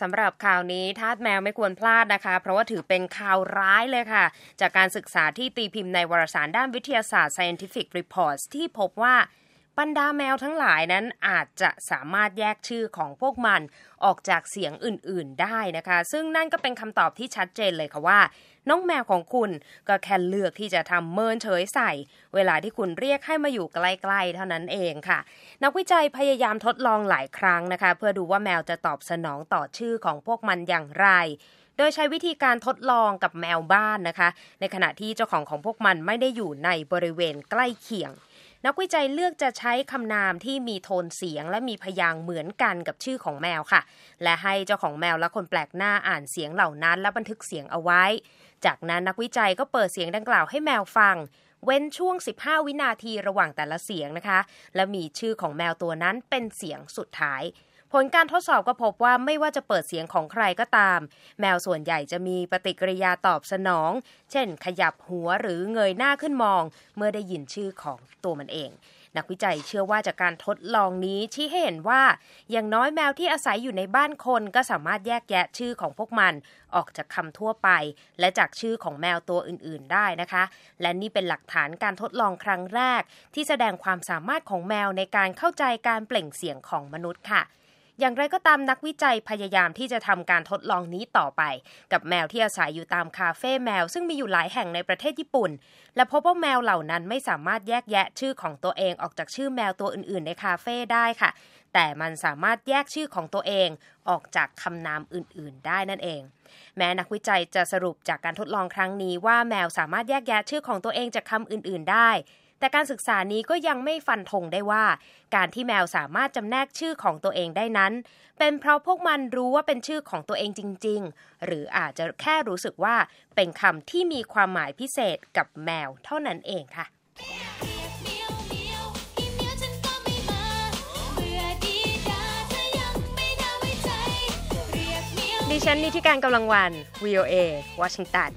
สำหรับข่าวนี้ทาสแมวไม่ควรพลาดนะคะ เพราะว่าถือเป็นข่าวร้ายเลยค่ะ จากการศึกษาที่ตีพิมพ์ในวารสารด้านวิทยาศาสตร์ Scientific Reports ที่พบว่า บรรดาแมวทั้งหลายนั้นอาจจะสามารถแยกชื่อของพวกมันออกจากเสียงอื่นๆได้นะคะ ซึ่งนั่นก็เป็นคำตอบที่ชัดเจนเลยค่ะว่า น้องแมวของคุณก็แค่เลือกที่จะทำเมินเฉยใส่ เวลาที่คุณเรียกให้มาอยู่ใกล้ๆเท่านั้นเองค่ะ นักวิจัยพยายามทดลองหลายครั้งนะคะ เพื่อดูว่าแมวจะตอบสนองต่อชื่อของพวกมันอย่างไรโดยใช้วิธีการทดลองกับแมวบ้านนะคะ ในขณะที่เจ้าของของพวกมันไม่ได้อยู่ในบริเวณใกล้เคียง นักวิจัยเลือกจะใช้คำนามที่มีโทนเสียงและมีพยางเหมือนกันกับชื่อของแมวค่ะ และให้เจ้าของแมวและคนแปลกหน้าอ่านเสียงเหล่านั้นและบันทึกเสียงเอาไว้ จากนั้นนักวิจัยก็เปิดเสียงดังกล่าวให้แมวฟัง เว้นช่วง 15 วินาทีระหว่างแต่ละเสียงนะคะ และมีชื่อของแมวตัวนั้นเป็นเสียงสุดท้าย ผลการทดสอบก็พบว่าไม่ว่าจะเปิดเสียงของใครก็ตาม แมวส่วนใหญ่จะมีปฏิกิริยาตอบสนอง เช่น ขยับหัวหรือเงยหน้าขึ้นมอง เมื่อได้ยินชื่อของตัวมันเอง นักวิจัยเชื่อว่าจากการทดลองนี้ชี้ให้เห็นว่า อย่างน้อยแมวที่อาศัยอยู่ในบ้านคนก็สามารถแยกแยะชื่อของพวกมัน ออกจากคำทั่วไป และจากชื่อของแมวตัวอื่น ๆ ได้นะคะ และนี่เป็นหลักฐานการทดลองครั้งแรก ที่แสดงความสามารถของแมวในการเข้าใจการเปล่งเสียงของมนุษย์ค่ะ อย่างไรก็ตามนักวิจัยพยายามที่จะทำการทดลองนี้ต่อไป กับแมวที่อาศัยอยู่ตามคาเฟ่แมว ซึ่งมีอยู่หลายแห่งในประเทศญี่ปุ่น และพบว่าแมวเหล่านั้นไม่สามารถแยกแยะชื่อของตัวเองออกจากชื่อแมวตัวอื่นๆ ในคาเฟ่ได้ค่ะ แต่มันสามารถแยกชื่อของตัวเองออกจากคำนามอื่นๆ ได้นั่นเอง แม้นักวิจัยจะสรุปจากการทดลองครั้งนี้ว่าแมวสามารถแยกแยะชื่อของตัวเองจากคำอื่น ๆ ได้ แต่การศึกษานี้ก็ยังไม่ฟันธงได้ว่า การที่แมวสามารถจำแนกชื่อของตัวเองได้นั้น เป็นเพราะพวกมันรู้ว่าเป็นชื่อของตัวเองจริง ๆ หรืออาจจะแค่รู้สึกว่าเป็นคำที่มีความหมายพิเศษกับแมวเท่านั้นเองค่ะดิฉันนิติการกำลังวัน VOA วอชิงตัน